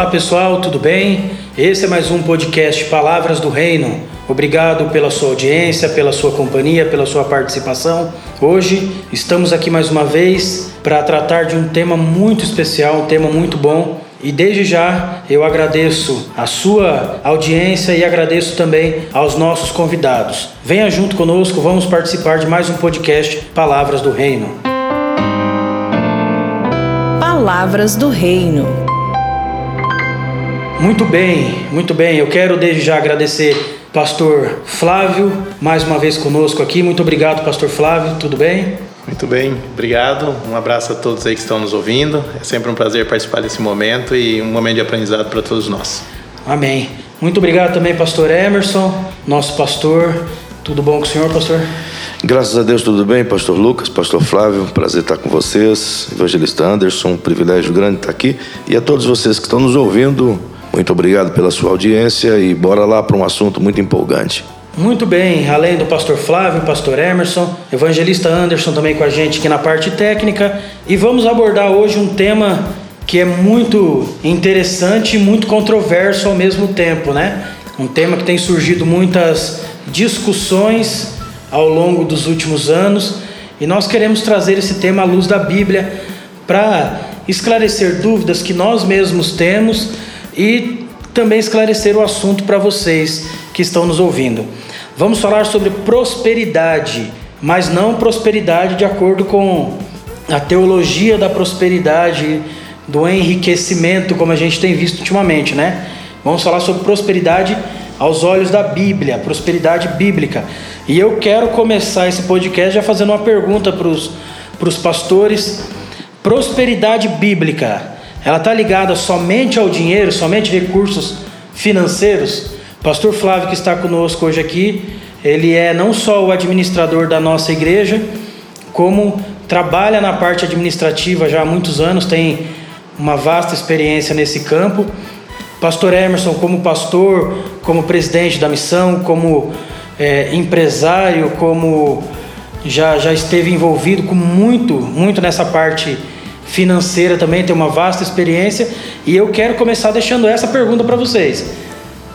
Olá pessoal, tudo bem? Esse é mais um podcast Palavras do Reino. Obrigado pela sua audiência, pela sua companhia, pela sua participação. Hoje estamos aqui mais uma vez para tratar de um tema muito especial, um tema muito bom. E desde já eu agradeço a sua audiência e agradeço também aos nossos convidados. Venha junto conosco, vamos participar de mais um podcast Palavras do Reino. Palavras do Reino. Muito bem, muito bem. Eu quero desde já agradecer Pastor Flávio, mais uma vez conosco aqui. Muito obrigado, Pastor Flávio. Tudo bem? Muito bem, obrigado. Um abraço a todos aí que estão nos ouvindo. É sempre um prazer participar desse momento e um momento de aprendizado para todos nós. Amém. Muito obrigado também, Pastor Emerson, nosso pastor. Tudo bom com o senhor, pastor? Graças a Deus, tudo bem, Pastor Lucas, Pastor Flávio, prazer estar com vocês, Evangelista Anderson, um privilégio grande estar aqui e a todos vocês que estão nos ouvindo, muito obrigado pela sua audiência e bora lá para um assunto muito empolgante. Muito bem, além do pastor Flávio, pastor Emerson, evangelista Anderson também com a gente aqui na parte técnica, e vamos abordar hoje um tema que é muito interessante e muito controverso ao mesmo tempo, né? Um tema que tem surgido muitas discussões ao longo dos últimos anos, e nós queremos trazer esse tema à luz da Bíblia para esclarecer dúvidas que nós mesmos temos e também esclarecer o assunto para vocês que estão nos ouvindo. Vamos falar sobre prosperidade, mas não prosperidade de acordo com a teologia da prosperidade, do enriquecimento, como a gente tem visto ultimamente, né? Vamos falar sobre prosperidade aos olhos da Bíblia, prosperidade bíblica. E eu quero começar esse podcast já fazendo uma pergunta para os pastores: prosperidade bíblica ela está ligada somente ao dinheiro, somente recursos financeiros? Pastor Flávio, que está conosco hoje aqui, ele é não só o administrador da nossa igreja, como trabalha na parte administrativa já há muitos anos, tem uma vasta experiência nesse campo. Pastor Emerson, como pastor, como presidente da missão, como é, empresário, como já, já esteve envolvido com muito, muito nessa parte financeira também, tem uma vasta experiência. E eu quero começar deixando essa pergunta para vocês: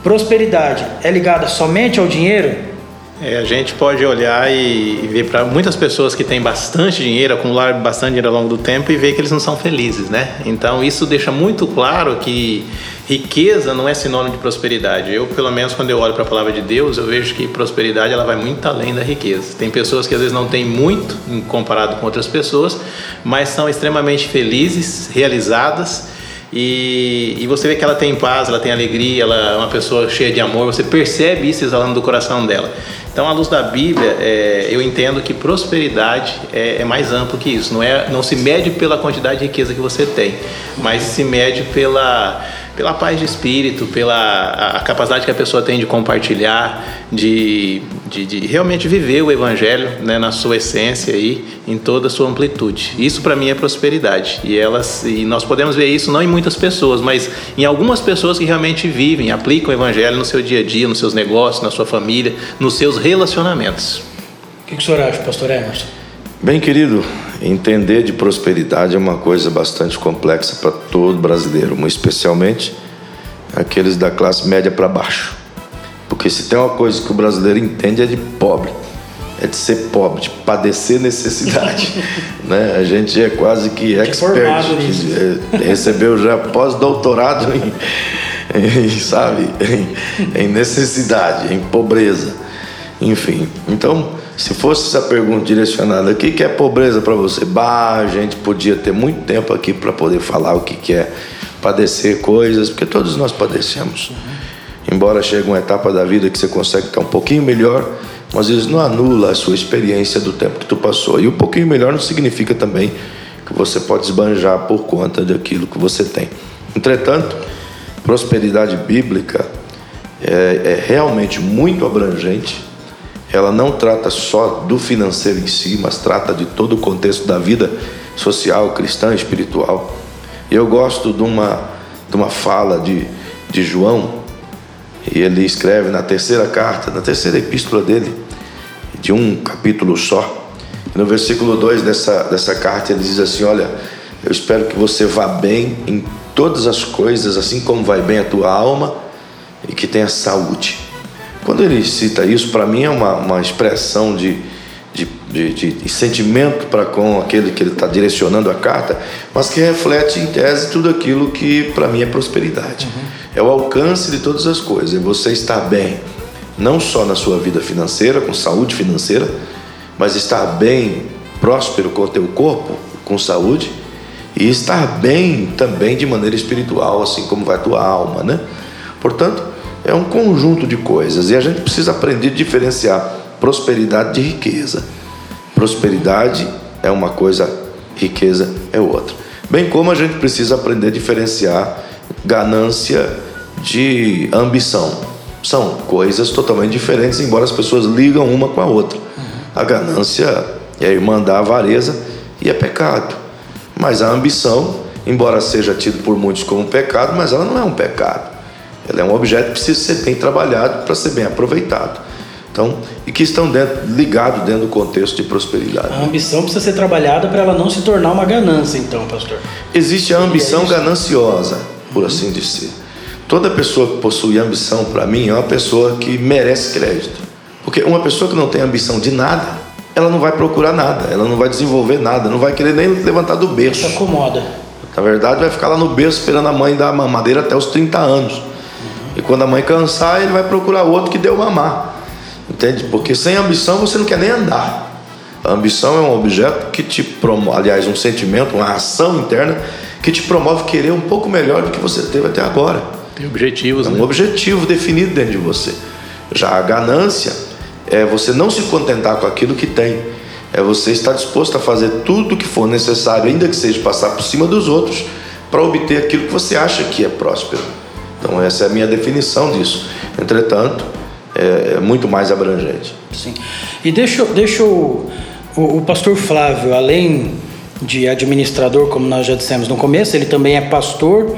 prosperidade é ligada somente ao dinheiro? É, a gente pode olhar e, ver para muitas pessoas que têm bastante dinheiro, acumular bastante dinheiro ao longo do tempo e ver que eles não são felizes, né? Então isso deixa muito claro que riqueza não é sinônimo de prosperidade. Eu, pelo menos, quando eu olho para a palavra de Deus, eu vejo que prosperidade ela vai muito além da riqueza. Tem pessoas que às vezes não têm muito comparado com outras pessoas, mas são extremamente felizes, realizadas. E, e, você vê que ela tem paz, ela tem alegria, ela é uma pessoa cheia de amor, você percebe isso exalando do coração dela. Então, à luz da Bíblia, é, eu entendo que prosperidade é, é, mais amplo que isso. Não, é, não se mede pela quantidade de riqueza que você tem, mas se mede pela pela paz de espírito, pela a capacidade que a pessoa tem de compartilhar, de, de, de realmente viver o evangelho né, na sua essência e em toda a sua amplitude. Isso para mim é prosperidade. E elas e nós podemos ver isso não em muitas pessoas, mas em algumas pessoas que realmente vivem, aplicam o evangelho no seu dia a dia, nos seus negócios, na sua família, nos seus relacionamentos. O que, que o senhor acha, pastor Emerson? Bem, querido, entender de prosperidade é uma coisa bastante complexa para todo brasileiro, especialmente aqueles da classe média para baixo. Porque se tem uma coisa que o brasileiro entende é de pobre, é de ser pobre, de padecer necessidade. né? A gente é quase que expert, é, recebeu já pós-doutorado em, em, sabe, em, em necessidade, em pobreza, enfim. Então se fosse essa pergunta direcionada, o que é pobreza para você? Bah, a gente podia ter muito tempo aqui para poder falar o que é padecer coisas, porque todos nós padecemos. Uhum. Embora chegue uma etapa da vida que você consegue estar um pouquinho melhor, mas isso não anula a sua experiência do tempo que tu passou. E um pouquinho melhor não significa também que você pode esbanjar por conta daquilo que você tem. Entretanto, prosperidade bíblica é, é realmente muito abrangente ela não trata só do financeiro em si, mas trata de todo o contexto da vida social, cristã, espiritual. Eu gosto de uma, de uma fala de, de João, e ele escreve na terceira carta, na terceira epístola dele, de um capítulo só. no versículo 2 dessa, dessa carta ele diz assim: Olha, eu espero que você vá bem em todas as coisas, assim como vai bem a tua alma, e que tenha saúde. Quando ele cita isso, para mim é uma, uma expressão de, de, de, de sentimento para com aquele que ele está direcionando a carta, mas que reflete em tese tudo aquilo que para mim é prosperidade. Uhum. É o alcance de todas as coisas, é você estar bem, não só na sua vida financeira, com saúde financeira, mas estar bem, próspero com o teu corpo, com saúde, e estar bem também de maneira espiritual, assim como vai a tua alma, né? Portanto, é um conjunto de coisas e a gente precisa aprender a diferenciar prosperidade de riqueza. Prosperidade é uma coisa, riqueza é outra. Bem como a gente precisa aprender a diferenciar ganância de ambição. São coisas totalmente diferentes, embora as pessoas ligam uma com a outra. A ganância é a irmã da avareza e é pecado. Mas a ambição, embora seja tido por muitos como pecado, mas ela não é um pecado. Ela é um objeto que precisa ser bem trabalhado para ser bem aproveitado. Então, e que estão dentro, ligados dentro do contexto de prosperidade. A ambição precisa ser trabalhada para ela não se tornar uma ganância, então, pastor. Existe a ambição é gananciosa, por uhum. assim dizer. Toda pessoa que possui ambição, para mim, é uma pessoa que merece crédito. Porque uma pessoa que não tem ambição de nada, ela não vai procurar nada, ela não vai desenvolver nada, não vai querer nem levantar do berço. Se acomoda. Na verdade, vai ficar lá no berço esperando a mãe dar mamadeira até os 30 anos. E quando a mãe cansar, ele vai procurar outro que deu mamar. Entende? Porque sem ambição você não quer nem andar. A ambição é um objeto que te promove, aliás, um sentimento, uma ação interna que te promove querer um pouco melhor do que você teve até agora. Tem objetivos, é um né? objetivo definido dentro de você. Já a ganância é você não se contentar com aquilo que tem. É você estar disposto a fazer tudo o que for necessário, ainda que seja passar por cima dos outros, para obter aquilo que você acha que é próspero. Então, essa é a minha definição disso. Entretanto, é, é muito mais abrangente. Sim. E deixa, deixa o, o, o pastor Flávio, além de administrador, como nós já dissemos no começo, ele também é pastor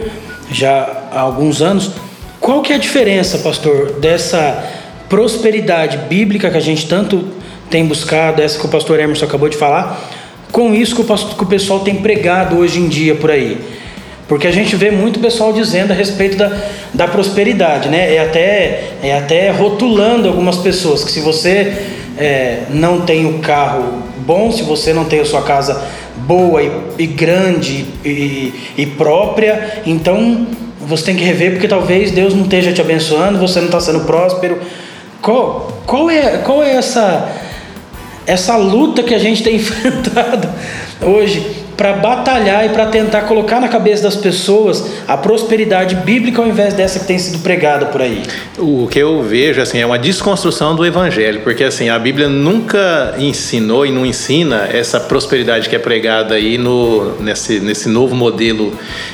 já há alguns anos. Qual que é a diferença, pastor, dessa prosperidade bíblica que a gente tanto tem buscado, essa que o pastor Emerson acabou de falar, com isso que o, pastor, que o pessoal tem pregado hoje em dia por aí? Porque a gente vê muito pessoal dizendo a respeito da, da prosperidade, né? É até, é até rotulando algumas pessoas que se você é, não tem o carro bom, se você não tem a sua casa boa e, e grande e, e, própria, então você tem que rever porque talvez Deus não esteja te abençoando, você não está sendo próspero. Qual, qual, é, qual é essa, essa luta que a gente tem enfrentado hoje para batalhar e para tentar colocar na cabeça das pessoas a prosperidade bíblica ao invés dessa que tem sido pregada por aí. O que eu vejo assim é uma desconstrução do evangelho, porque assim a Bíblia nunca ensinou e não ensina essa prosperidade que é pregada aí no nesse nesse novo modelo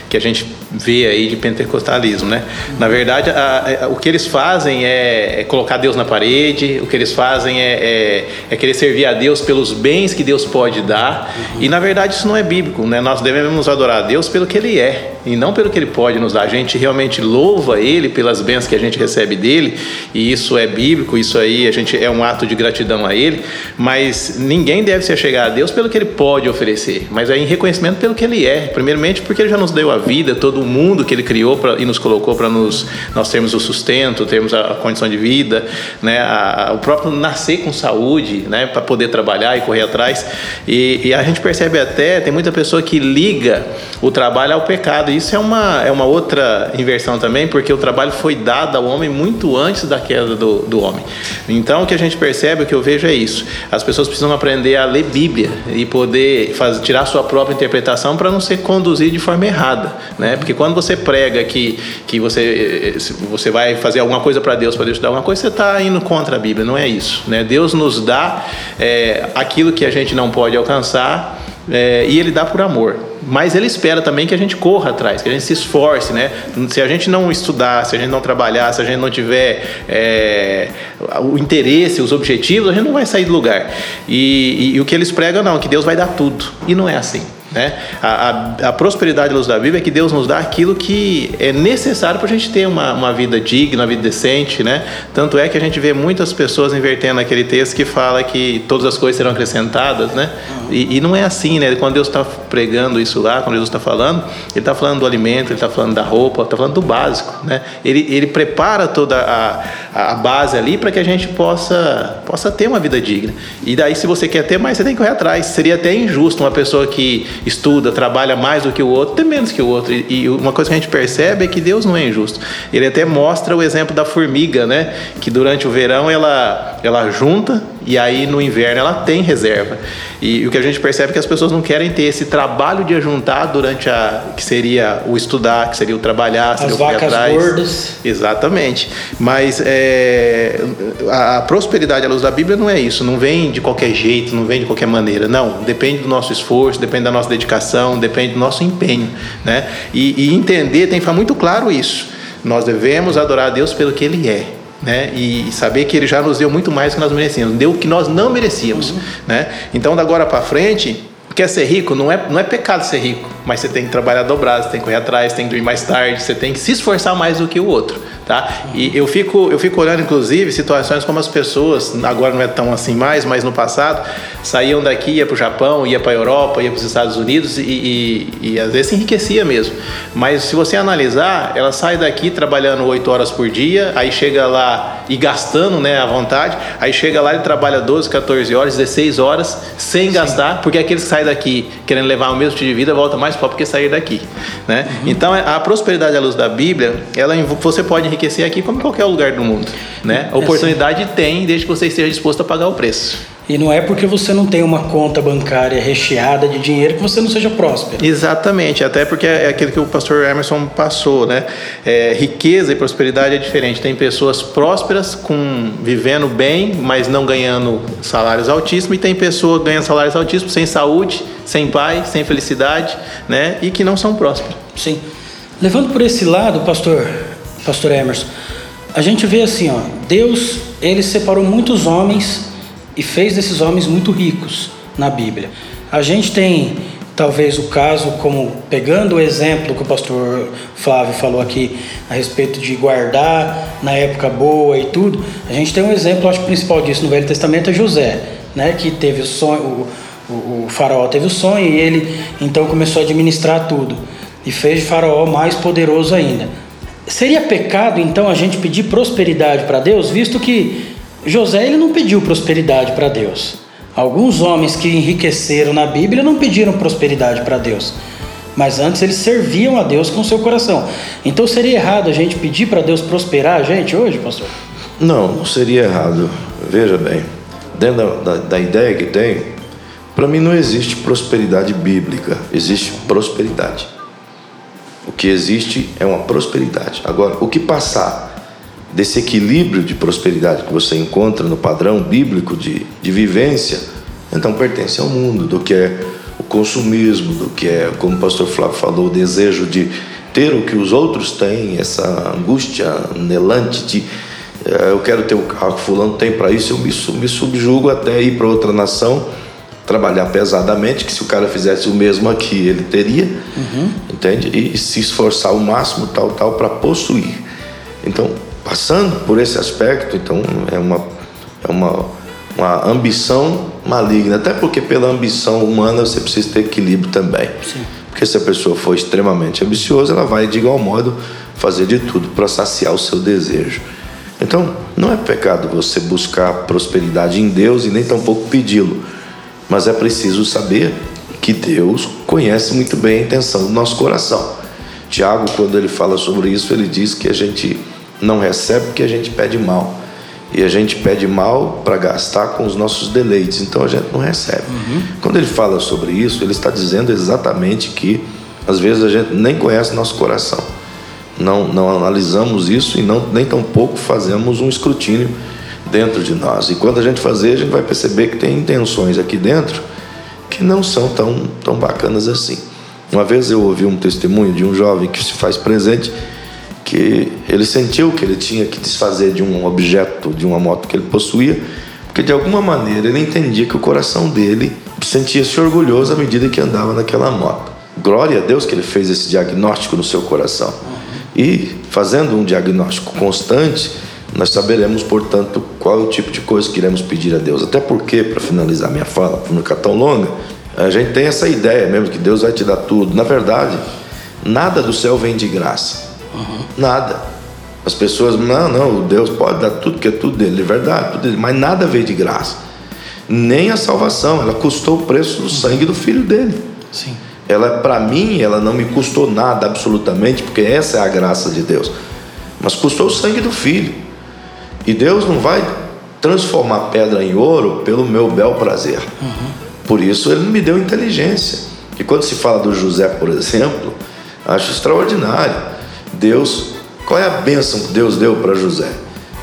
que a gente vê aí de pentecostalismo, né? Na verdade, a, a, o que eles fazem é, é, colocar Deus na parede, o que eles fazem é, é, é, querer servir a Deus pelos bens que Deus pode dar, e na verdade isso não é bíblico, né? Nós devemos adorar a Deus pelo que Ele é e não pelo que Ele pode nos dar. A gente realmente louva Ele pelas bênçãos que a gente recebe dele, e isso é bíblico, isso aí a gente é um ato de gratidão a Ele, mas ninguém deve se chegar a Deus pelo que Ele pode oferecer, mas é em reconhecimento pelo que Ele é. Primeiramente porque Ele já nos deu a vida, todo o mundo que Ele criou pra, e nos colocou para nos nós termos o sustento, termos a, a condição de vida, né? A, o próprio nascer com saúde, né? Para poder trabalhar e correr atrás. E, e, a gente percebe até tem muita pessoa que liga o trabalho ao pecado. Isso é uma é uma outra inversão também, porque o trabalho foi dado ao homem muito antes da queda do, do homem. Então o que a gente percebe, o que eu vejo é isso. As pessoas precisam aprender a ler Bíblia e poder fazer, tirar sua própria interpretação para não ser conduzido de forma errada, né? Porque quando você prega que, que você, você vai fazer alguma coisa para Deus, para Deus te dar alguma coisa, você está indo contra a Bíblia, não é isso. Né? Deus nos dá é, aquilo que a gente não pode alcançar é, e Ele dá por amor. Mas Ele espera também que a gente corra atrás, que a gente se esforce. Né? Se a gente não estudar, se a gente não trabalhar, se a gente não tiver é, o interesse, os objetivos, a gente não vai sair do lugar. E, e, e o que eles pregam, não, que Deus vai dar tudo. E não é assim. Né? A, a, a, prosperidade luz da Bíblia é que Deus nos dá aquilo que é necessário para a gente ter uma, uma vida digna, uma vida decente. Né? Tanto é que a gente vê muitas pessoas invertendo aquele texto que fala que todas as coisas serão acrescentadas. Né? E, e não é assim. Né? Quando Deus está pregando isso lá, quando Deus está falando, Ele está falando do alimento, Ele está falando da roupa, está falando do básico. Né? Ele, ele prepara toda a, a base ali para que a gente possa, possa ter uma vida digna. E daí, se você quer ter mais, você tem que correr atrás. Seria até injusto uma pessoa que estuda, trabalha mais do que o outro, tem menos que o outro. E uma coisa que a gente percebe é que Deus não é injusto. Ele até mostra o exemplo da formiga, né? Que durante o verão ela, ela junta e aí no inverno ela tem reserva. E, o que a gente percebe é que as pessoas não querem ter esse trabalho de ajuntar durante a que seria o estudar, que seria o trabalhar, seria as o vacas atrás. gordas. Exatamente. Mas é, a, a prosperidade à luz da Bíblia não é isso, não vem de qualquer jeito, não vem de qualquer maneira. Não, depende do nosso esforço, depende da nossa dedicação, depende do nosso empenho, né? E, e entender, tem que ficar muito claro isso. Nós devemos adorar a Deus pelo que Ele é né? E saber que ele já nos deu muito mais do que nós merecíamos, deu o que nós não merecíamos, uhum. né? Então, da agora para frente, quer ser rico, não é, não é pecado ser rico, mas você tem que trabalhar dobrado, você tem que correr atrás, você tem que dormir mais tarde, você tem que se esforçar mais do que o outro. Tá? E eu fico, eu fico olhando, inclusive, situações como as pessoas, agora não é tão assim mais, mas no passado, saíam daqui, ia para o Japão, ia para a Europa, ia para os Estados Unidos e, e, e, às vezes se enriquecia mesmo. Mas se você analisar, ela sai daqui trabalhando 8 horas por dia, aí chega lá e gastando né, à vontade, aí chega lá e trabalha 12, 14 horas, 16 horas sem Sim. gastar, porque aqueles que saem daqui querendo levar o mesmo tipo de vida volta mais pobre que sair daqui. Né? Uhum. Então a prosperidade à luz da Bíblia, ela, você pode enriquecer aqui como em qualquer lugar do mundo. Né? A oportunidade tem, desde que você esteja disposto a pagar o preço. E não é porque você não tem uma conta bancária recheada de dinheiro que você não seja próspero. Exatamente, até porque é aquilo que o pastor Emerson passou, né? É, riqueza e prosperidade é diferente. Tem pessoas prósperas com vivendo bem, mas não ganhando salários altíssimos, e tem pessoas ganhando salários altíssimos sem saúde, sem pai, sem felicidade, né? E que não são prósperos. Sim. Levando por esse lado, pastor, pastor Emerson, a gente vê assim, ó, Deus, ele separou muitos homens e fez desses homens muito ricos na Bíblia. A gente tem talvez o caso como pegando o exemplo que o pastor Flávio falou aqui a respeito de guardar na época boa e tudo. A gente tem um exemplo, acho que o principal disso no Velho Testamento é José, né, que teve o sonho, o, o, o faraó teve o sonho e ele então começou a administrar tudo e fez de faraó mais poderoso ainda. Seria pecado então a gente pedir prosperidade para Deus, visto que José ele não pediu prosperidade para Deus. Alguns homens que enriqueceram na Bíblia não pediram prosperidade para Deus, mas antes eles serviam a Deus com seu coração. Então seria errado a gente pedir para Deus prosperar a gente hoje, pastor? Não, não seria errado. Veja bem, dentro da, da, da ideia que tem, para mim não existe prosperidade bíblica, existe prosperidade. O que existe é uma prosperidade. Agora, o que passar desse equilíbrio de prosperidade que você encontra no padrão bíblico de, de vivência, então pertence ao mundo, do que é o consumismo, do que é, como o pastor Flávio falou, o desejo de ter o que os outros têm, essa angústia anelante de eh, eu quero ter o carro que fulano tem para isso, eu me, me subjugo até ir para outra nação trabalhar pesadamente, que se o cara fizesse o mesmo aqui, ele teria, uhum. entende? E se esforçar o máximo, tal, tal, para possuir. Então, passando por esse aspecto, então é uma, é uma, uma ambição maligna, até porque pela ambição humana você precisa ter equilíbrio também. Sim. Porque se a pessoa for extremamente ambiciosa, ela vai de igual modo fazer de tudo para saciar o seu desejo. Então, não é pecado você buscar prosperidade em Deus e nem tampouco pedi-lo, mas é preciso saber que Deus conhece muito bem a intenção do nosso coração. Tiago, quando ele fala sobre isso, ele diz que a gente não recebe porque a gente pede mal. E a gente pede mal para gastar com os nossos deleites, então a gente não recebe. Uhum. Quando ele fala sobre isso, ele está dizendo exatamente que às vezes a gente nem conhece nosso coração. Não, não analisamos isso e não, nem tampouco fazemos um escrutínio dentro de nós. E quando a gente fazer, a gente vai perceber que tem intenções aqui dentro que não são tão, tão bacanas assim. Uma vez eu ouvi um testemunho de um jovem que se faz presente que ele sentiu que ele tinha que desfazer de um objeto, de uma moto que ele possuía, porque de alguma maneira ele entendia que o coração dele sentia-se orgulhoso à medida que andava naquela moto. Glória a Deus que ele fez esse diagnóstico no seu coração. E fazendo um diagnóstico constante, nós saberemos, portanto, qual é o tipo de coisa que iremos pedir a Deus. Até porque, para finalizar minha fala, para não ficar tão longa, a gente tem essa ideia mesmo que Deus vai te dar tudo. Na verdade, nada do céu vem de graça. Uhum. Nada. As pessoas, não, não, Deus pode dar tudo, que é tudo dele, é verdade, tudo dele, mas nada veio de graça. Nem a salvação, ela custou o preço do sangue do filho dele. Sim. Ela, para mim, ela não me custou nada absolutamente, porque essa é a graça de Deus. Mas custou o sangue do filho. E Deus não vai transformar pedra em ouro pelo meu bel prazer. Uhum. Por isso ele me deu inteligência. E quando se fala do José, por exemplo, acho extraordinário. Deus, qual é a bênção que Deus deu para José?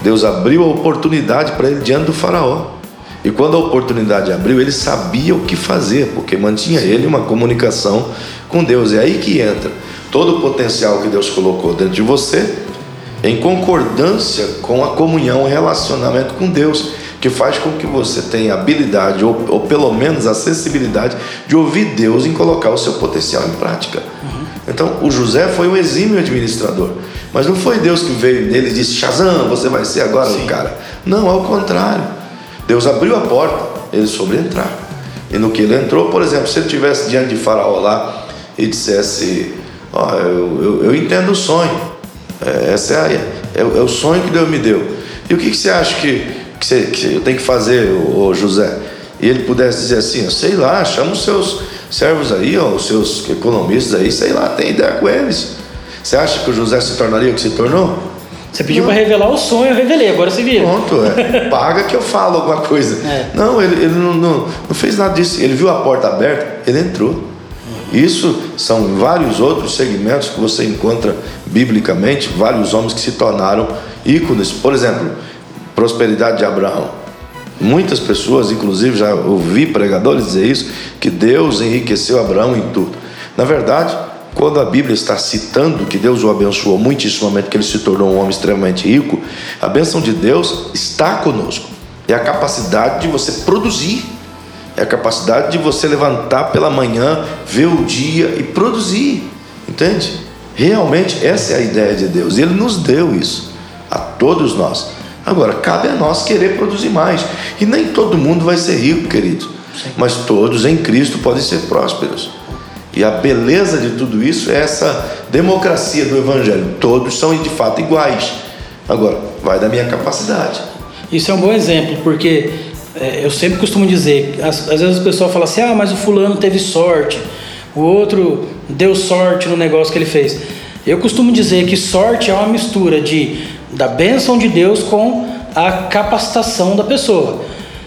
Deus abriu a oportunidade para ele diante do faraó. E quando a oportunidade abriu, ele sabia o que fazer, porque mantinha ele uma comunicação com Deus. É aí que entra todo o potencial que Deus colocou dentro de você em concordância com a comunhão, o relacionamento com Deus, que faz com que você tenha habilidade, ou, ou pelo menos a sensibilidade, de ouvir Deus em colocar o seu potencial em prática. Uhum. Então, o José foi um exímio administrador, mas não foi Deus que veio nele e disse: Shazam, você vai ser agora Sim. o cara. Não, ao contrário. Deus abriu a porta, ele soube entrar. E no que ele entrou, por exemplo, se ele estivesse diante de Faraó lá e dissesse: Ó, oh, eu, eu, eu entendo o sonho. É, essa é, a, é, é, o sonho que Deus me deu. E o que, que você acha que, que, você, que eu tenho que fazer, ô, José? E ele pudesse dizer assim, sei lá, chama os seus servos aí, ó, os seus economistas aí, sei lá, tem ideia com eles. Você acha que o José se tornaria o que se tornou? Você pediu para revelar o sonho, eu revelei, agora você vira. Pronto, é. paga que eu falo alguma coisa. É. Não, ele, ele não, não, não, fez nada disso. Ele viu a porta aberta, ele entrou. Isso são vários outros segmentos que você encontra biblicamente, vários homens que se tornaram ícones. Por exemplo, prosperidade de Abraão. Muitas pessoas, inclusive já ouvi pregadores dizer isso, que Deus enriqueceu Abraão em tudo. Na verdade, quando a Bíblia está citando que Deus o abençoou muitíssimamente, que ele se tornou um homem extremamente rico, a bênção de Deus está conosco. É a capacidade de você produzir é a capacidade de você levantar pela manhã, ver o dia e produzir. Entende? Realmente essa é a ideia de Deus. Ele nos deu isso a todos nós. Agora, cabe a nós querer produzir mais. E nem todo mundo vai ser rico, querido. Sim. Mas todos em Cristo podem ser prósperos. E a beleza de tudo isso é essa democracia do Evangelho. Todos são de fato iguais. Agora, vai da minha capacidade. Isso é um bom exemplo, porque é, eu sempre costumo dizer, às, às vezes o pessoal fala assim, ah, mas o fulano teve sorte, o outro deu sorte no negócio que ele fez. Eu costumo dizer que sorte é uma mistura de da bênção de Deus com a capacitação da pessoa.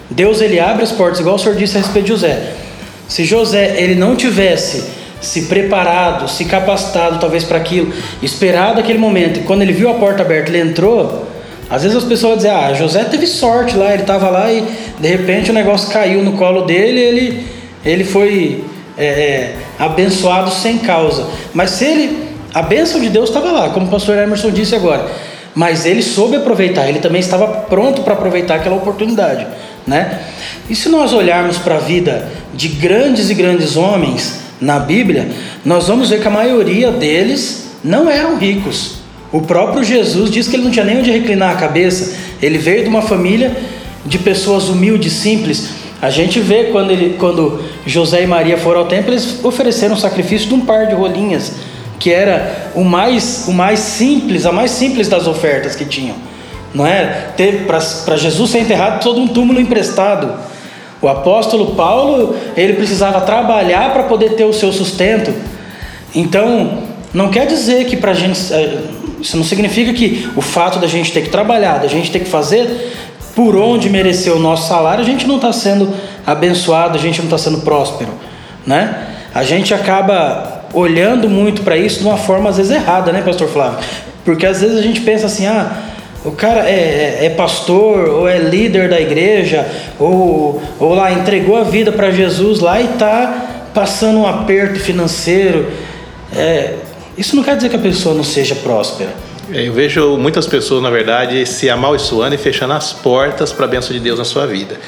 Deus ele abre as portas, igual o senhor disse a respeito de José. Se José ele não tivesse se preparado, se capacitado talvez para aquilo, esperado aquele momento, e quando ele viu a porta aberta, ele entrou, às vezes as pessoas dizem, ah, José teve sorte lá, ele estava lá e de repente o negócio caiu no colo dele, ele, ele foi é, é, abençoado sem causa. Mas se ele, a bênção de Deus estava lá, como o pastor Emerson disse agora, mas ele soube aproveitar, ele também estava pronto para aproveitar aquela oportunidade, né? E se nós olharmos para a vida de grandes e grandes homens na Bíblia, nós vamos ver que a maioria deles não eram ricos. O próprio Jesus diz que ele não tinha nem onde reclinar a cabeça. Ele veio de uma família de pessoas humildes, simples. A gente vê quando, ele, quando José e Maria foram ao templo, eles ofereceram um sacrifício de um par de rolinhas, que era o mais, o mais simples, a mais simples das ofertas que tinham. Não é? Teve para Jesus ser enterrado todo um túmulo emprestado. O apóstolo Paulo, ele precisava trabalhar para poder ter o seu sustento. Então, não quer dizer que para a gente eh, isso não significa que o fato da gente ter que trabalhar, da gente ter que fazer por onde merecer o nosso salário, a gente não está sendo abençoado, a gente não está sendo próspero, né? A gente acaba olhando muito para isso de uma forma às vezes errada, né, Pastor Flávio? Porque às vezes a gente pensa assim, ah, o cara é, é, é pastor ou é líder da igreja ou, ou lá entregou a vida para Jesus lá e está passando um aperto financeiro. É, isso não quer dizer que a pessoa não seja próspera. É, eu vejo muitas pessoas, na verdade, se amaldiçoando e fechando as portas para a bênção de Deus na sua vida.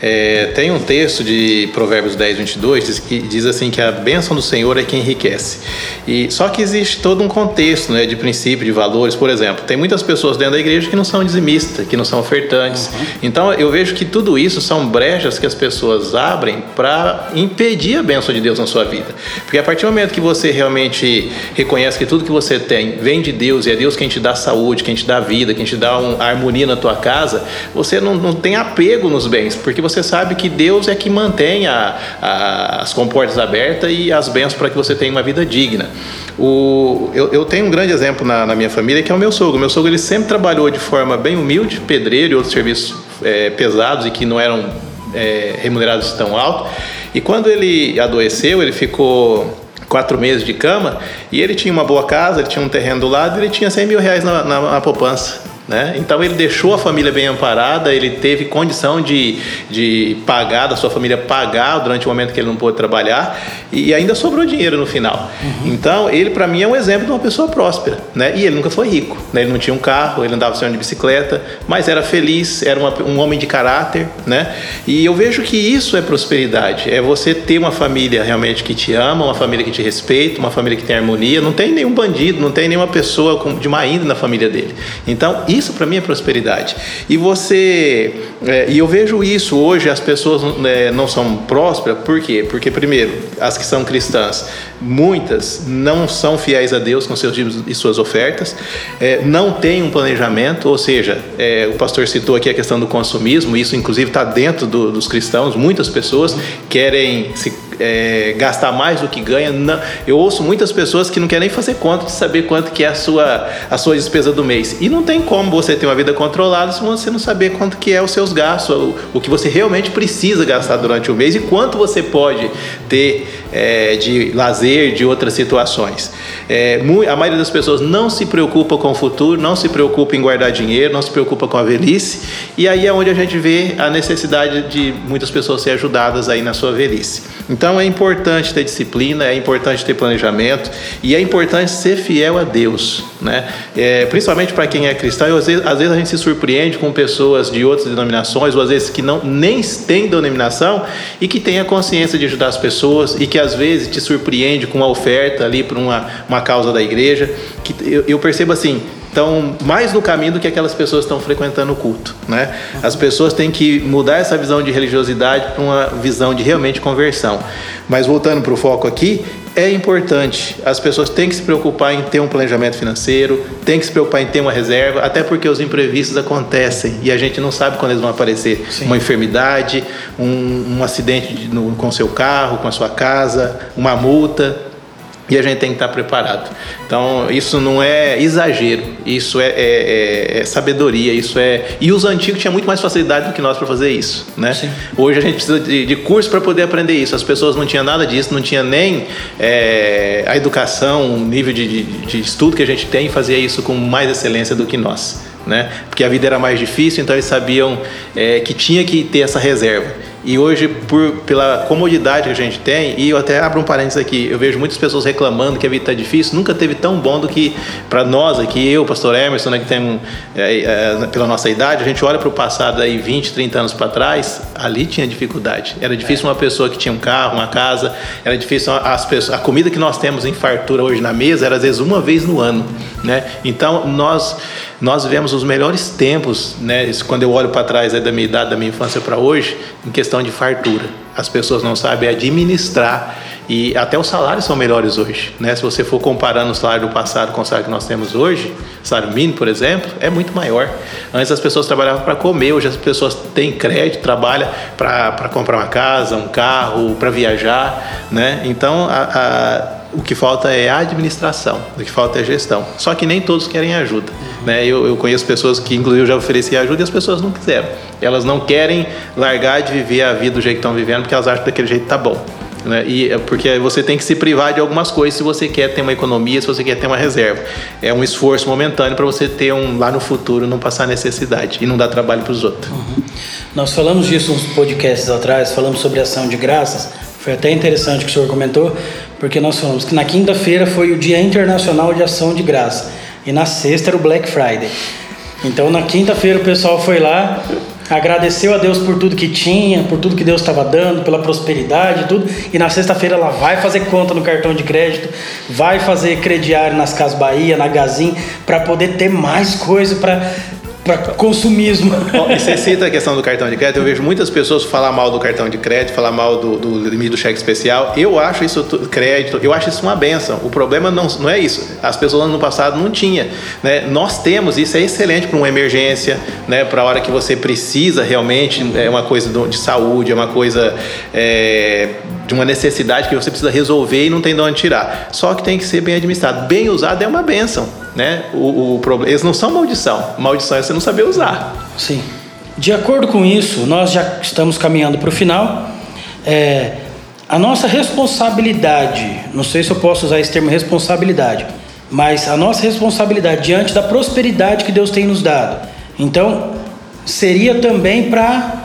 É, tem um texto de Provérbios 10, 22 que diz assim que a bênção do Senhor é quem enriquece. E Só que existe todo um contexto né, de princípio, de valores. Por exemplo, tem muitas pessoas dentro da igreja que não são dizimistas, que não são ofertantes. Uhum. Então, eu vejo que tudo isso são brechas que as pessoas abrem para impedir a bênção de Deus na sua vida. Porque a partir do momento que você realmente reconhece que tudo que você tem vem de Deus e é Deus quem te dá saúde, quem te dá vida, quem te dá um, harmonia na tua casa, você não, não tem apego nos bens, porque você sabe que Deus é que mantém a, a, as comportas abertas e as bênçãos para que você tenha uma vida digna. O, eu, eu, tenho um grande exemplo na, na, minha família que é o meu sogro. O meu sogro ele sempre trabalhou de forma bem humilde, pedreiro e outros serviços é, pesados e que não eram é, remunerados tão alto. E quando ele adoeceu, ele ficou quatro meses de cama e ele tinha uma boa casa, ele tinha um terreno do lado ele tinha 100 mil reais na, na, na poupança. Né? Então ele deixou a família bem amparada, ele teve condição de, de pagar, da sua família pagar durante o momento que ele não pôde trabalhar e ainda sobrou dinheiro no final. Uhum. Então ele para mim é um exemplo de uma pessoa próspera, né? E ele nunca foi rico, né? Ele não tinha um carro, ele andava sendo de bicicleta, mas era feliz, era uma, um homem de caráter, né? E eu vejo que isso é prosperidade, é você ter uma família realmente que te ama, uma família que te respeita, uma família que tem harmonia. Não tem nenhum bandido, não tem nenhuma pessoa de má índole na família dele. Então isso para mim é prosperidade. E você, é, e eu vejo isso hoje, as pessoas é, não são prósperas, por quê? Porque, primeiro, as que são cristãs, muitas não são fiéis a Deus com seus dízimos e suas ofertas, é, não têm um planejamento, ou seja, é, o pastor citou aqui a questão do consumismo, isso inclusive está dentro do, dos cristãos, muitas pessoas querem se é, gastar mais do que ganha. Não, eu ouço muitas pessoas que não querem nem fazer conta de saber quanto que é a sua, a sua despesa do mês. E não tem como você ter uma vida controlada se você não saber quanto que é os seus gastos, o, o que você realmente precisa gastar durante o mês e quanto você pode ter é, de lazer, de outras situações. É, a maioria das pessoas não se preocupa com o futuro, não se preocupa em guardar dinheiro, não se preocupa com a velhice, e aí é onde a gente vê a necessidade de muitas pessoas serem ajudadas aí na sua velhice. Então é importante ter disciplina, é importante ter planejamento e é importante ser fiel a Deus, né? É, principalmente para quem é cristão, às vezes, às vezes a gente se surpreende com pessoas de outras denominações, ou às vezes que não nem têm denominação e que têm a consciência de ajudar as pessoas e que às vezes te surpreende com uma oferta ali para uma, uma causa da igreja. Que eu, eu percebo assim, estão mais no caminho do que aquelas pessoas estão frequentando o culto, né? As pessoas têm que mudar essa visão de religiosidade para uma visão de realmente conversão. Mas voltando para o foco aqui, é importante. As pessoas têm que se preocupar em ter um planejamento financeiro, têm que se preocupar em ter uma reserva, até porque os imprevistos acontecem e a gente não sabe quando eles vão aparecer. Sim. Uma enfermidade, um, um acidente de, no, com seu carro, com a sua casa, uma multa e a gente tem que estar preparado. Então, isso não é exagero, isso é, é, é, é sabedoria, isso é. E os antigos tinham muito mais facilidade do que nós para fazer isso, né? Sim. Hoje a gente precisa de, de curso para poder aprender isso. As pessoas não tinham nada disso, não tinha nem é, a educação, o nível de, de, de estudo que a gente tem, fazia isso com mais excelência do que nós, né? Porque a vida era mais difícil, então eles sabiam é, que tinha que ter essa reserva. E hoje, por, pela comodidade que a gente tem, e eu até abro um parênteses aqui, eu vejo muitas pessoas reclamando que a vida está difícil, nunca teve tão bom do que para nós aqui, eu, pastor Emerson, né, que tem, é, é, pela nossa idade, a gente olha para o passado aí 20, 30 anos para trás, ali tinha dificuldade. Era difícil uma pessoa que tinha um carro, uma casa, era difícil as pessoas, a comida que nós temos em fartura hoje na mesa era às vezes uma vez no ano, né? Então, nós nós vivemos os melhores tempos, né? Quando eu olho para trás é da minha idade, da minha infância para hoje, em questão de fartura. As pessoas não sabem administrar e até os salários são melhores hoje, né? Se você for comparando o salário do passado com o salário que nós temos hoje, salário mínimo, por exemplo, é muito maior. Antes as pessoas trabalhavam para comer, hoje as pessoas têm crédito, trabalham para comprar uma casa, um carro, para viajar, né? Então a, a o que falta é a administração, o que falta é gestão. Só que nem todos querem ajuda. Uhum. Né? Eu, eu, conheço pessoas que, inclusive, eu já ofereci ajuda e as pessoas não quiseram. Elas não querem largar de viver a vida do jeito que estão vivendo porque elas acham que daquele jeito tá bom. Né? E, é porque você tem que se privar de algumas coisas se você quer ter uma economia, se você quer ter uma reserva. É um esforço momentâneo para você ter um lá no futuro, não passar necessidade e não dar trabalho para os outros. Uhum. Nós falamos disso uns podcasts atrás, falamos sobre ação de graças. Foi até interessante o que o senhor comentou, porque nós falamos que na quinta-feira foi o Dia Internacional de Ação de Graça. e na sexta era o Black Friday. Então na quinta-feira o pessoal foi lá, agradeceu a Deus por tudo que tinha, por tudo que Deus estava dando, pela prosperidade e tudo. E na sexta-feira ela vai fazer conta no cartão de crédito, vai fazer crediário nas Casas Bahia, na Gazin, para poder ter mais coisa para para consumismo. Bom, e você cita a questão do cartão de crédito. Eu vejo muitas pessoas falar mal do cartão de crédito, falar mal do, do limite do cheque especial. Eu acho isso crédito, eu acho isso uma benção. O problema não, não é isso. As pessoas no passado não tinham. Né? Nós temos, isso é excelente para uma emergência, né? para a hora que você precisa realmente, é uma coisa de saúde, é uma coisa é, de uma necessidade que você precisa resolver e não tem de onde tirar. Só que tem que ser bem administrado. Bem usado é uma benção. Né? O, problema, eles não são maldição. Maldição é você não saber usar. Sim. De acordo com isso, nós já estamos caminhando para o final. É, a nossa responsabilidade, não sei se eu posso usar esse termo responsabilidade, mas a nossa responsabilidade diante da prosperidade que Deus tem nos dado. Então, seria também para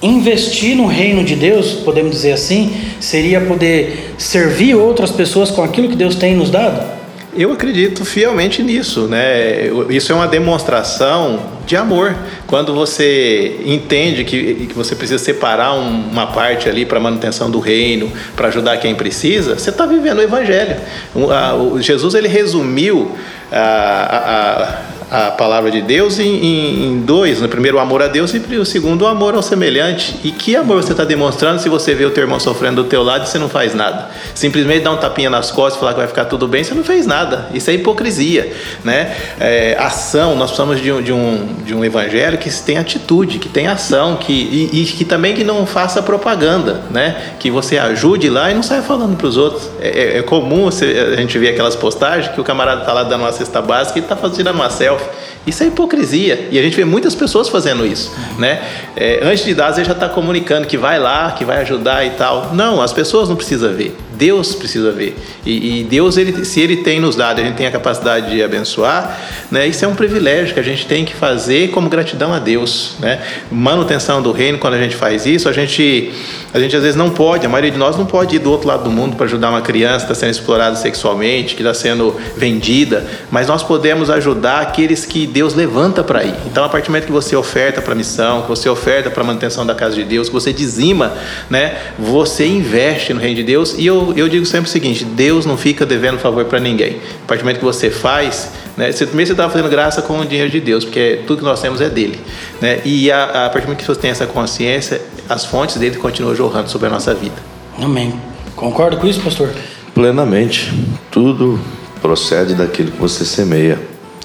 investir no reino de Deus, podemos dizer assim, seria poder servir outras pessoas com aquilo que Deus tem nos dado? Eu acredito fielmente nisso, né? Isso é uma demonstração de amor. Quando você entende que, que você precisa separar um, uma parte ali para manutenção do reino, para ajudar quem precisa, você está vivendo o evangelho. O, a, o Jesus ele resumiu a, a a palavra de Deus em, em, dois. No primeiro, o amor a Deus e o segundo, o amor ao semelhante. E que amor você está demonstrando se você vê o teu irmão sofrendo do teu lado e você não faz nada? Simplesmente dá um tapinha nas costas e falar que vai ficar tudo bem, você não fez nada. Isso é hipocrisia. Né? É, ação, nós precisamos de um, de, um, de um evangelho que tem atitude, que tem ação, que, e, e que também que não faça propaganda, né? que você ajude lá e não saia falando para os outros. É, é, é comum você, a gente ver aquelas postagens que o camarada está lá dando uma cesta básica e está fazendo uma selfie isso é hipocrisia. E a gente vê muitas pessoas fazendo isso. Né? É, antes de dar, você já está comunicando que vai lá, que vai ajudar e tal. Não, as pessoas não precisam ver. Deus precisa ver. E, e, Deus, ele, se Ele tem nos dado, a gente tem a capacidade de abençoar, né? isso é um privilégio que a gente tem que fazer como gratidão a Deus. Né? Manutenção do reino, quando a gente faz isso, a gente, a gente às vezes não pode, a maioria de nós não pode ir do outro lado do mundo para ajudar uma criança que está sendo explorada sexualmente, que está sendo vendida, mas nós podemos ajudar aqueles que Deus levanta para ir. Então, a partir do momento que você oferta para a missão, que você oferta para a manutenção da casa de Deus, que você dizima, né? você investe no reino de Deus e eu eu, digo sempre o seguinte: Deus não fica devendo favor para ninguém. A partir do momento que você faz, né, você, primeiro você está fazendo graça com o dinheiro de Deus, porque tudo que nós temos é dele. Né? E a, a partir do momento que você tem essa consciência, as fontes dele continuam jorrando sobre a nossa vida. Amém. Concorda com isso, pastor? Plenamente. Tudo procede daquilo que você semeia,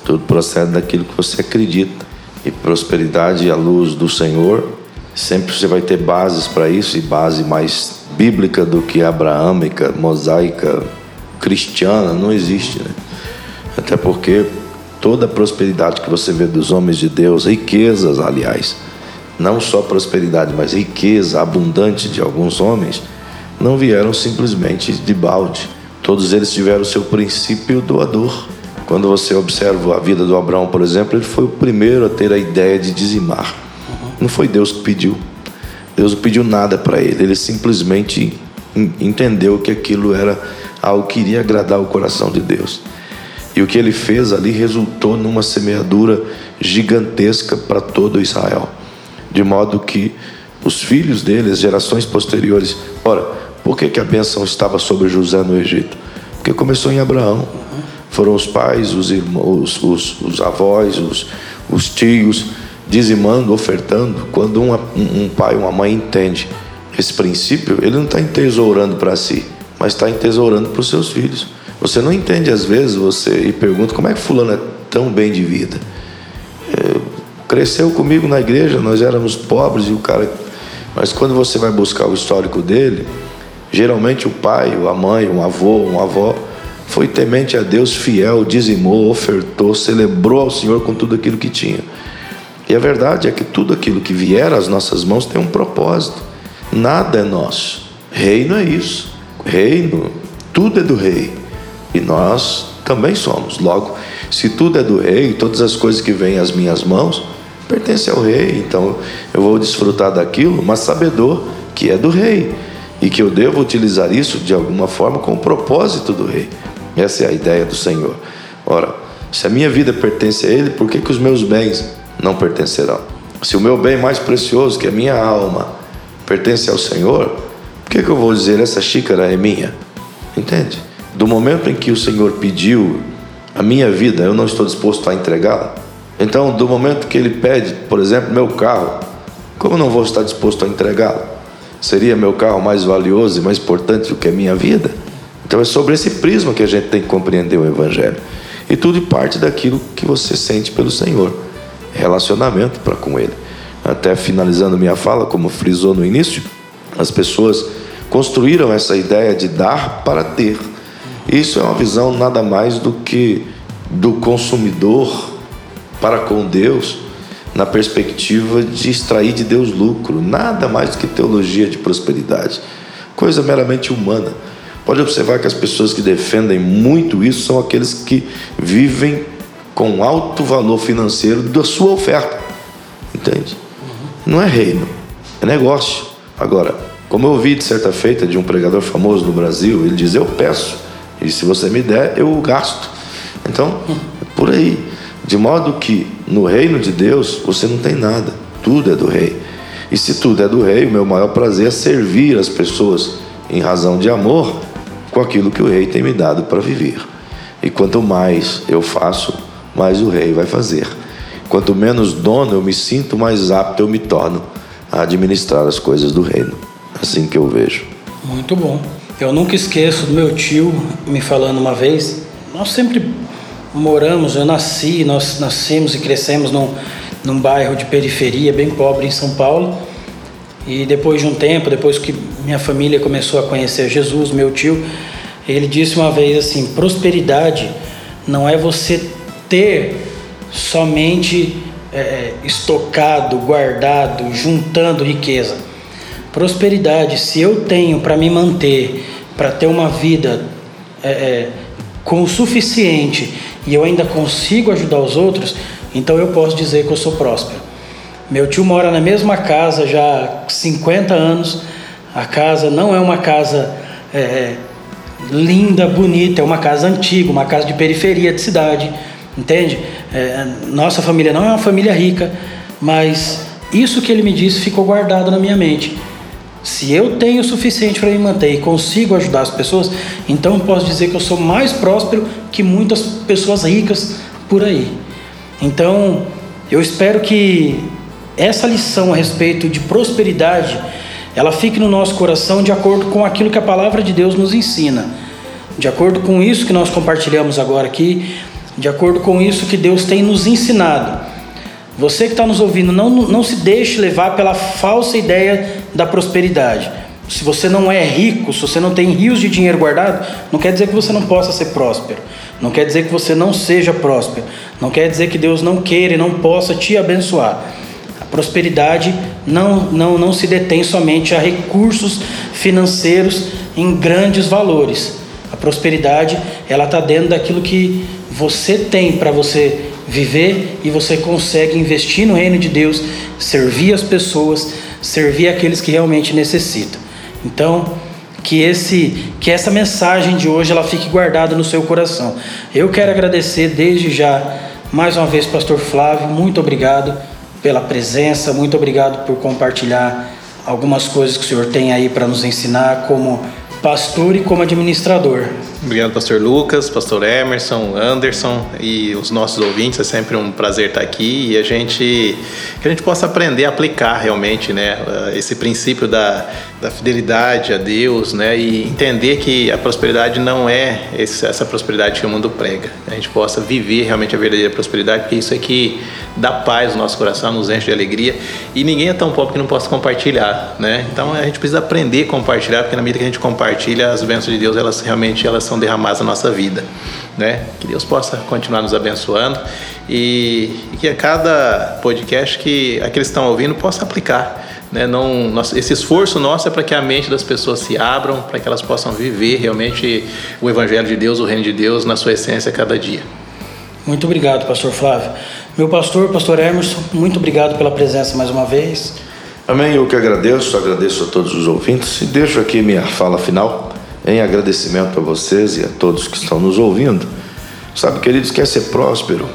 tudo procede daquilo que você acredita. E prosperidade à luz do Senhor, sempre você vai ter bases para isso e base mais bíblica do que abraâmica, mosaica, cristiana, não existe. Né? Até porque toda a prosperidade que você vê dos homens de Deus, riquezas, aliás, não só prosperidade, mas riqueza abundante de alguns homens, não vieram simplesmente de balde. Todos eles tiveram seu princípio doador. Quando você observa a vida do Abraão, por exemplo, ele foi o primeiro a ter a ideia de dizimar. Não foi Deus que pediu. Deus não pediu nada para ele, ele simplesmente entendeu que aquilo era algo que iria agradar o coração de Deus. E o que ele fez ali resultou numa semeadura gigantesca para todo Israel. De modo que os filhos dele, as gerações posteriores. Ora, por que, que a bênção estava sobre José no Egito? Porque começou em Abraão. Foram os pais, os irmãos, os, os avós, os, os tios dizimando, ofertando, quando um, um pai, uma mãe entende esse princípio, ele não está entesourando para si, mas está entesourando para os seus filhos. Você não entende às vezes, você e pergunta como é que fulano é tão bem de vida. É, cresceu comigo na igreja, nós éramos pobres e o cara. Mas quando você vai buscar o histórico dele, geralmente o pai, a mãe, um avô, uma avó, foi temente a Deus, fiel, dizimou, ofertou, celebrou ao Senhor com tudo aquilo que tinha. E a verdade é que tudo aquilo que vier às nossas mãos tem um propósito. Nada é nosso. Reino é isso. Reino, tudo é do rei. E nós também somos. Logo, se tudo é do rei, todas as coisas que vêm às minhas mãos pertencem ao rei. Então eu vou desfrutar daquilo, mas sabedor que é do rei. E que eu devo utilizar isso de alguma forma com o propósito do rei. Essa é a ideia do Senhor. Ora, Se a minha vida pertence a Ele, por que, que os meus bens não pertencerão? Se o meu bem mais precioso, que é a minha alma, pertence ao Senhor, por que, que eu vou dizer essa xícara é minha? Entende? Do momento em que o Senhor pediu a minha vida, eu não estou disposto a entregá-la. Então, do momento que Ele pede, por exemplo, meu carro, como eu não vou estar disposto a entregá-lo? Seria meu carro mais valioso e mais importante do que a minha vida? Então é sobre esse prisma que a gente tem que compreender o Evangelho. E tudo parte daquilo que você sente pelo Senhor, relacionamento para com Ele. Até finalizando minha fala, como frisou no início, as pessoas construíram essa ideia de dar para ter. Isso é uma visão nada mais do que do consumidor para com Deus na perspectiva de extrair de Deus lucro, nada mais do que teologia de prosperidade, coisa meramente humana. Pode observar que as pessoas que defendem muito isso são aqueles que vivem com alto valor financeiro da sua oferta. Entende? Não é reino, é negócio. Agora, como eu ouvi de certa feita de um pregador famoso no Brasil, ele diz: Eu peço, e se você me der, eu gasto. Então, por aí. De modo que no reino de Deus você não tem nada, tudo é do rei. E se tudo é do rei, o meu maior prazer é servir as pessoas em razão de amor com aquilo que o rei tem me dado para viver. E quanto mais eu faço, mais o rei vai fazer. Quanto menos dono eu me sinto, mais apto eu me torno a administrar as coisas do reino. Assim que eu vejo. Muito bom. Eu nunca esqueço do meu tio me falando uma vez. Nós sempre moramos, eu nasci, nós nascemos e crescemos num, num bairro de periferia, bem pobre em São Paulo. E depois de um tempo, depois que minha família começou a conhecer Jesus, meu tio, ele disse uma vez assim: prosperidade não é você ter somente é, estocado, guardado, juntando riqueza. Prosperidade, se eu tenho para me manter, para ter uma vida é, é, com o suficiente e eu ainda consigo ajudar os outros, então eu posso dizer que eu sou próspero. Meu tio mora na mesma casa já há 50 anos. A casa não é uma casa é, é, linda, bonita, é uma casa antiga, uma casa de periferia de cidade, entende? É, nossa família não é uma família rica, mas isso que ele me disse ficou guardado na minha mente. Se eu tenho o suficiente para me manter e consigo ajudar as pessoas, então eu posso dizer que eu sou mais próspero que muitas pessoas ricas por aí. Então, eu espero que essa lição a respeito de prosperidade, ela fique no nosso coração de acordo com aquilo que a palavra de Deus nos ensina. De acordo com isso que nós compartilhamos agora aqui, de acordo com isso que Deus tem nos ensinado. Você que está nos ouvindo, não, não se deixe levar pela falsa ideia da prosperidade. Se você não é rico, se você não tem rios de dinheiro guardado, não quer dizer que você não possa ser próspero. Não quer dizer que você não seja próspero. Não quer dizer que Deus não queira e não possa te abençoar. Prosperidade não, não, não se detém somente a recursos financeiros em grandes valores. A prosperidade ela está dentro daquilo que você tem para você viver e você consegue investir no reino de Deus, servir as pessoas, servir aqueles que realmente necessitam. Então, que esse que essa mensagem de hoje ela fique guardada no seu coração. Eu quero agradecer desde já mais uma vez pastor Flávio, muito obrigado pela presença, muito obrigado por compartilhar algumas coisas que o senhor tem aí para nos ensinar como pastor e como administrador. Obrigado, pastor Lucas, pastor Emerson, Anderson e os nossos ouvintes. É sempre um prazer estar aqui e a gente que a gente possa aprender a aplicar realmente, né, esse princípio da, da fidelidade a Deus, né, e entender que a prosperidade não é esse, essa prosperidade que o mundo prega. A gente possa viver realmente a verdadeira prosperidade, porque isso é que dá paz no nosso coração, nos enche de alegria e ninguém é tão pobre que não possa compartilhar, né? Então a gente precisa aprender a compartilhar, porque na medida que a gente compartilha as bênçãos de Deus, elas realmente elas são são derramadas na nossa vida. Né? Que Deus possa continuar nos abençoando e, e que a cada podcast que aqueles que estão ouvindo possa aplicar. Né? Não, nosso, esse esforço nosso é para que a mente das pessoas se abram, para que elas possam viver realmente o Evangelho de Deus, o Reino de Deus, na sua essência cada dia. Muito obrigado, pastor Flávio. Meu pastor, pastor Emerson, muito obrigado pela presença mais uma vez. Amém. Eu que agradeço, agradeço a todos os ouvintes e deixo aqui minha fala final em agradecimento a vocês e a todos que estão nos ouvindo, Sabe, queridos, quer ser próspero?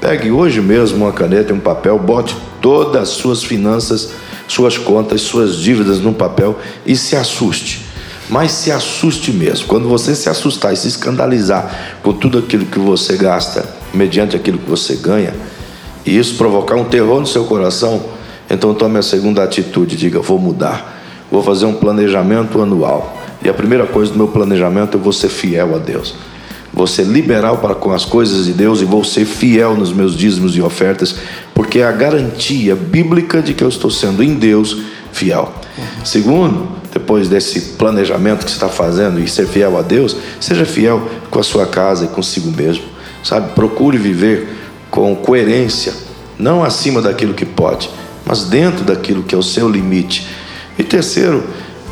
Pegue hoje mesmo uma caneta e um papel, bote todas as suas finanças, suas contas, suas dívidas no papel e se assuste. Mas se assuste mesmo. Quando você se assustar e se escandalizar com tudo aquilo que você gasta, mediante aquilo que você ganha, e isso provocar um terror no seu coração, então tome a segunda atitude, diga: vou mudar, vou fazer um planejamento anual. E a primeira coisa do meu planejamento é vou ser fiel a Deus. Vou ser liberal para com as coisas de Deus e vou ser fiel nos meus dízimos e ofertas, porque é a garantia bíblica de que eu estou sendo em Deus fiel. Segundo, depois desse planejamento que você está fazendo e ser fiel a Deus, seja fiel com a sua casa e consigo mesmo. Sabe? Procure viver com coerência, não acima daquilo que pode, mas dentro daquilo que é o seu limite. E terceiro,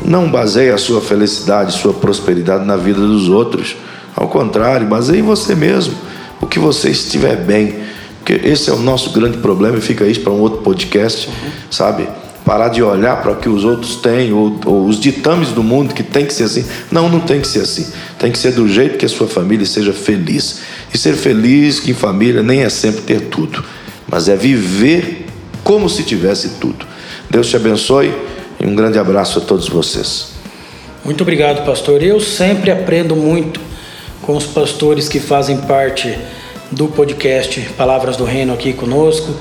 não baseie a sua felicidade, sua prosperidade na vida dos outros. Ao contrário, baseie em você mesmo, o que você estiver bem. Porque esse é o nosso grande problema e fica isso para um outro podcast, uhum. sabe? Parar de olhar para o que os outros têm, ou, ou, os ditames do mundo que tem que ser assim. Não, não tem que ser assim. Tem que ser do jeito que a sua família seja feliz. E ser feliz em família nem é sempre ter tudo, mas é viver como se tivesse tudo. Deus te abençoe e um grande abraço a todos vocês. Muito obrigado, pastor. Eu sempre aprendo muito com os pastores que fazem parte do podcast Palavras do Reino aqui conosco.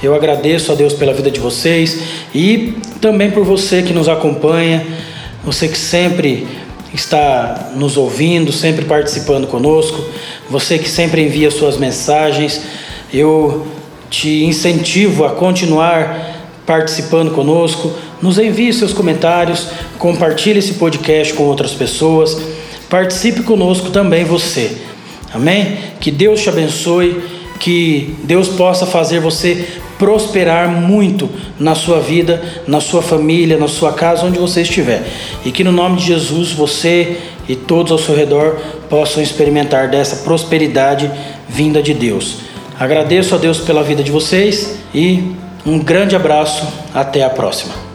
Eu agradeço a Deus pela vida de vocês e também por você que nos acompanha, você que sempre está nos ouvindo, sempre participando conosco, você que sempre envia suas mensagens. Eu te incentivo a continuar participando conosco. Nos envie seus comentários, compartilhe esse podcast com outras pessoas. Participe conosco também você. Amém? Que Deus te abençoe, que Deus possa fazer você prosperar muito na sua vida, na sua família, na sua casa, onde você estiver. E que no nome de Jesus você e todos ao seu redor possam experimentar dessa prosperidade vinda de Deus. Agradeço a Deus pela vida de vocês e um grande abraço. Até a próxima.